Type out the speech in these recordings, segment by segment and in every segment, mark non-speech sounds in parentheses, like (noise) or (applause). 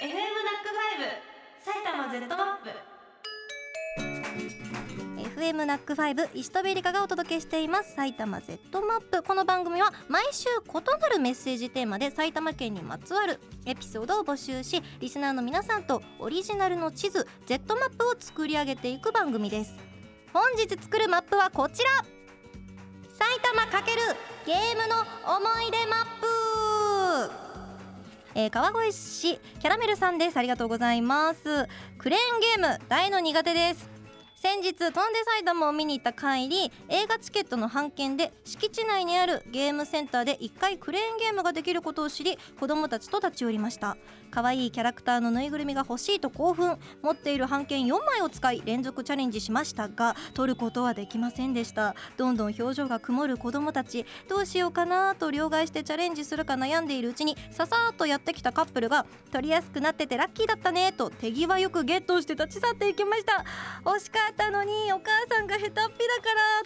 FM ナックファイブ埼玉 Z マップ FM ナックファイブ石戸べりかがお届けしています。埼玉 Z マップこの番組は毎週異なるメッセージテーマで埼玉県にまつわるエピソードを募集しリスナーの皆さんとオリジナルの地図 Z マップを作り上げていく番組です。本日作るマップはこちら。埼玉×ゲームの思い出マップ。えー、川越市キャラメルさんです。ありがとうございます。クレーンゲーム大の苦手です。先日飛んで埼玉を見に行った帰り映画チケットの半券で敷地内にあるゲームセンターで1回クレーンゲームができることを知り子供たちと立ち寄りました。可愛いキャラクターのぬいぐるみが欲しいと興奮持っている半券4枚を使い連続チャレンジしましたが取ることはできませんでした。どんどん表情が曇る子供たち。どうしようかなと両替してチャレンジするか悩んでいるうちにささっとやってきたカップルが取りやすくなっててラッキーだったねと手際よくゲットして立ち去っていきました。惜しったのにお母さんが下手っぴだから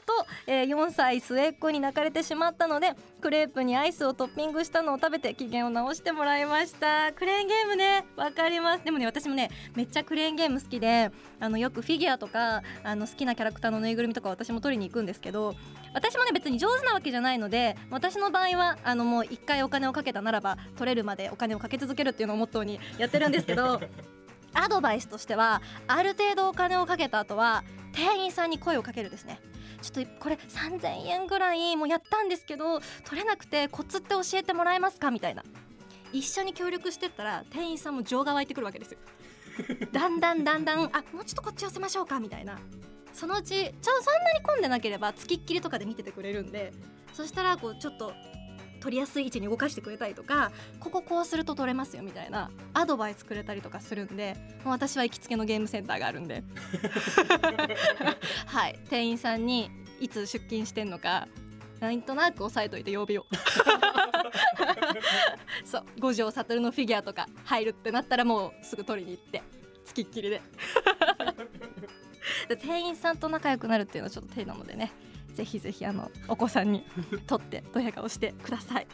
と、えー、4歳末っ子に泣かれてしまったのでクレープにアイスをトッピングしたのを食べて機嫌を直してもらいました。クレーンゲームねわかります。でもね私もねめっちゃクレーンゲーム好きであのよくフィギュアとかあの好きなキャラクターのぬいぐるみとか私も取りに行くんですけど私もね別に上手なわけじゃないので私の場合はあのもう1回お金をかけたならば取れるまでお金をかけ続けるっていうのをモットーにやってるんですけど (laughs) アドバイスとしてはある程度お金をかけた後は店員さんに声をかけるですね。ちょっとこれ3000円ぐらいもうやったんですけど取れなくてコツって教えてもらえますか？みたいな。一緒に協力してったら店員さんも情が湧いてくるわけですよ。(laughs) だんだんだんだんあもうちょっとこっち寄せましょうか？みたいな。そのうちちょそんなに混んでなければつきっきりとかで見ててくれるんでそしたらこうちょっと取りやすい位置に動かしてくれたりとかこここうすると取れますよみたいなアドバイスくれたりとかするんでもう私は行きつけのゲームセンターがあるんで。(laughs) はい。店員さんにいつ出勤してんのかなんとなく押さえといて曜日を。(laughs) そう。五条悟のフィギュアとか入るってなったらもうすぐ取りに行ってつきっきりで。(laughs) で店員さんと仲良くなるっていうのはちょっと手なのでねぜひぜひあのお子さんにとってドヤ顔してください。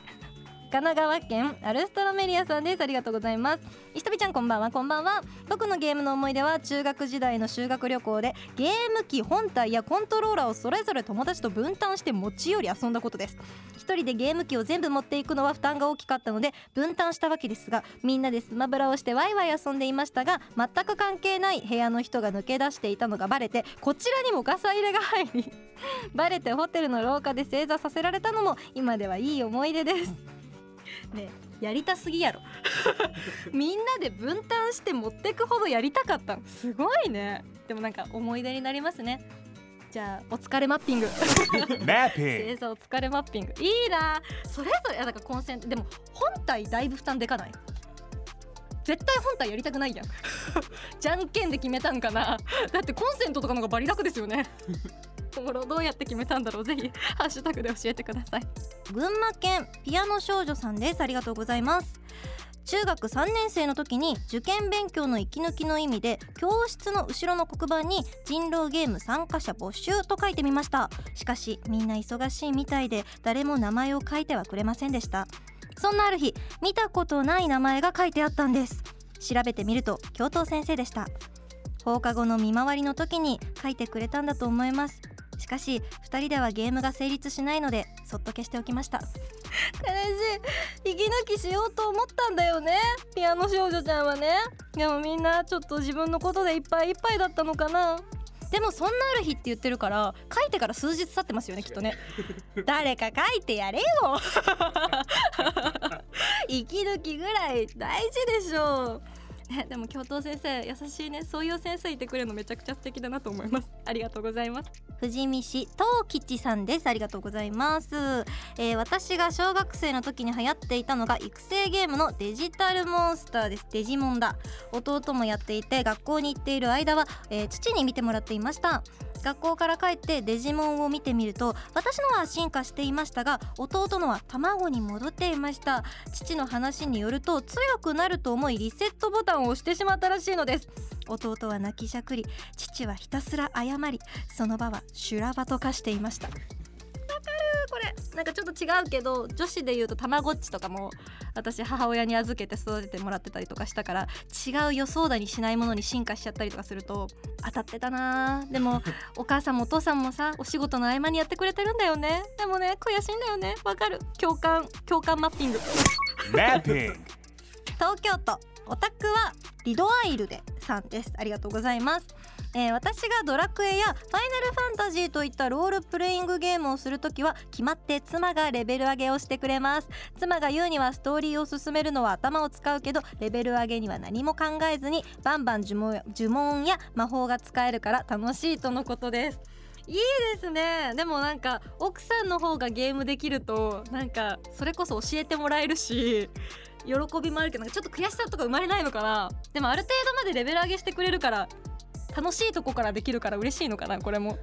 神奈川県アルストロメリアさんです。ありがとうございます。石飛ちゃんこんばんは。こんばんは。僕のゲームの思い出は中学時代の修学旅行でゲーム機本体やコントローラーをそれぞれ友達と分担して持ち寄り遊んだことです。一人でゲーム機を全部持っていくのは負担が大きかったので分担したわけですがみんなでスマブラをしてワイワイ遊んでいましたが全く関係ない部屋の人が抜け出していたのがバレてこちらにもガサ入れが入りバレてホテルの廊下で正座させられたのも今ではいい思い出です。ねやりたすぎやろ。(laughs) みんなで分担して持ってくほどやりたかったのすごいね。でもなんか思い出になりますね。じゃあお疲れ (laughs) マッピング。星座お疲れマッピング。いいな。それぞれなんかコンセント。でも本体だいぶ負担でかない？絶対本体やりたくないやん。(laughs) じゃんけんで決めたんかな。だってコンセントとかの方がバリ楽ですよねおもろどうやって決めたんだろう。ぜひ (laughs) ハッシュタグで教えてください。群馬県ピアノ少女さんです。ありがとうございます。中学3年生の時に受験勉強の息抜きの意味で教室の後ろの黒板に人狼ゲーム参加者募集と書いてみました。しかしみんな忙しいみたいで誰も名前を書いてはくれませんでした。そんなある日見たことない名前が書いてあったんです。調べてみると教頭先生でした。放課後の見回りの時に書いてくれたんだと思います。しかし2人ではゲームが成立しないのでそっと消しておきました。悲しい。息抜きしようと思ったんだよね。ピアノ少女ちゃんはね。でもみんなちょっと自分のことでいっぱいいっぱいだったのかな。でもそんなある日って言ってるから書いてから数日経ってますよねきっとね。誰か書いてやれよ。(laughs) 息抜きぐらい大事でしょうね、でも教頭先生優しいね。そういう先生いてくれるのめちゃくちゃ素敵だなと思います。ありがとうございます。富士見市東吉さんです。ありがとうございます、えー、私が小学生の時に流行っていたのが育成ゲームのデジタルモンスターです。デジモンだ。弟もやっていて学校に行っている間は、えー、父に見てもらっていました。学校から帰ってデジモンを見てみると私のは進化していましたが弟のは卵に戻っていました。父の話によると強くなると思いリセットボタンを押してしまったらしいのです。弟は泣きしゃくり父はひたすら謝りその場は修羅場と化していました。わかるこれ。なんかちょっと違うけど女子で言うとたまごっちとかも私母親に預けて育ててもらってたりとかしたから違う予想だにしないものに進化しちゃったりとかすると当たってたな。でも (laughs) お母さんもお父さんもさお仕事の合間にやってくれてるんだよね。でもね悔しいんだよね。わかる。共感共感マッピング.東京都オタクはリドアイルでさんです。ありがとうございます、えー私がドラクエやファイナルファンタジーといったロールプレイングゲームをするときは決まって妻がレベル上げをしてくれます。妻が言うにはストーリーを進めるのは頭を使うけどレベル上げには何も考えずにバンバン呪文や呪文や魔法が使えるから楽しいとのことです。いいですね。でもなんか奥さんの方がゲームできるとなんかそれこそ教えてもらえるし喜びもあるけどなんかちょっと悔しさとか生まれないのかな。でもある程度までレベル上げしてくれるから楽しいとこからできるから嬉しいのかなこれも。わ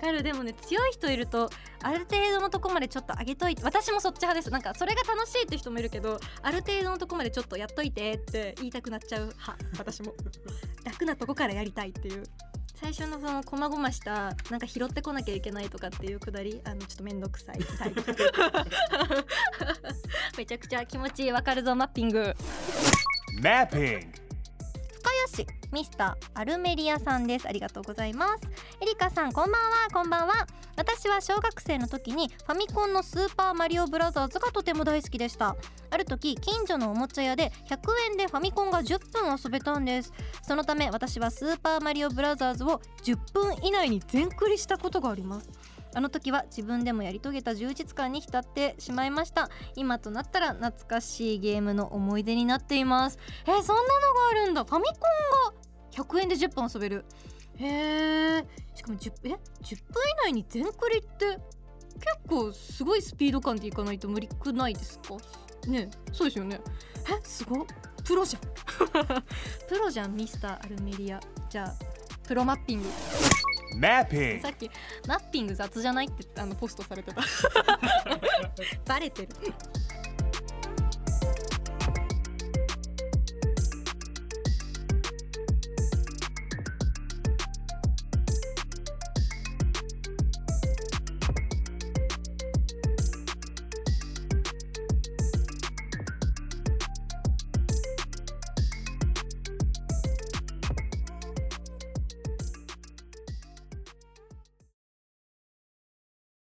かる。でもね強い人いるとある程度のとこまでちょっと上げといて私もそっち派です。なんかそれが楽しいって人もいるけどある程度のとこまでちょっとやっといてって言いたくなっちゃう。派私も楽なとこからやりたいっていう。最初のその細々したなんか拾ってこなきゃいけないとかっていうくだりあのちょっとめんどくさい (laughs) めちゃくちゃ気持ちいいわかるぞマッピング。Mapping. 深谷市ミスターアルメリアさんです。ありがとうございます。エリカさんこんばんは。こんばんは。私は小学生の時にファミコンのスーパーマリオブラザーズがとても大好きでした。ある時近所のおもちゃ屋で100円でファミコンが10分遊べたんです。そのため私はスーパーマリオブラザーズを10分以内に全クリしたことがあります。あの時は自分でもやり遂げた充実感に浸ってしまいました。今となったら懐かしいゲームの思い出になっています。えーそんなのがあるんだ。ファミコンが100円で10分遊べる。へえしかも 10, え？10分以内に全クリって結構すごいスピード感でいかないと無理くないですか？ねそうですよね。え？すごプロじゃん。(laughs) プロじゃんミスターアルメリア。じゃあプロマッピング。Mapping. さっきマッピング雑じゃないってあのポストされてた (laughs) バレてる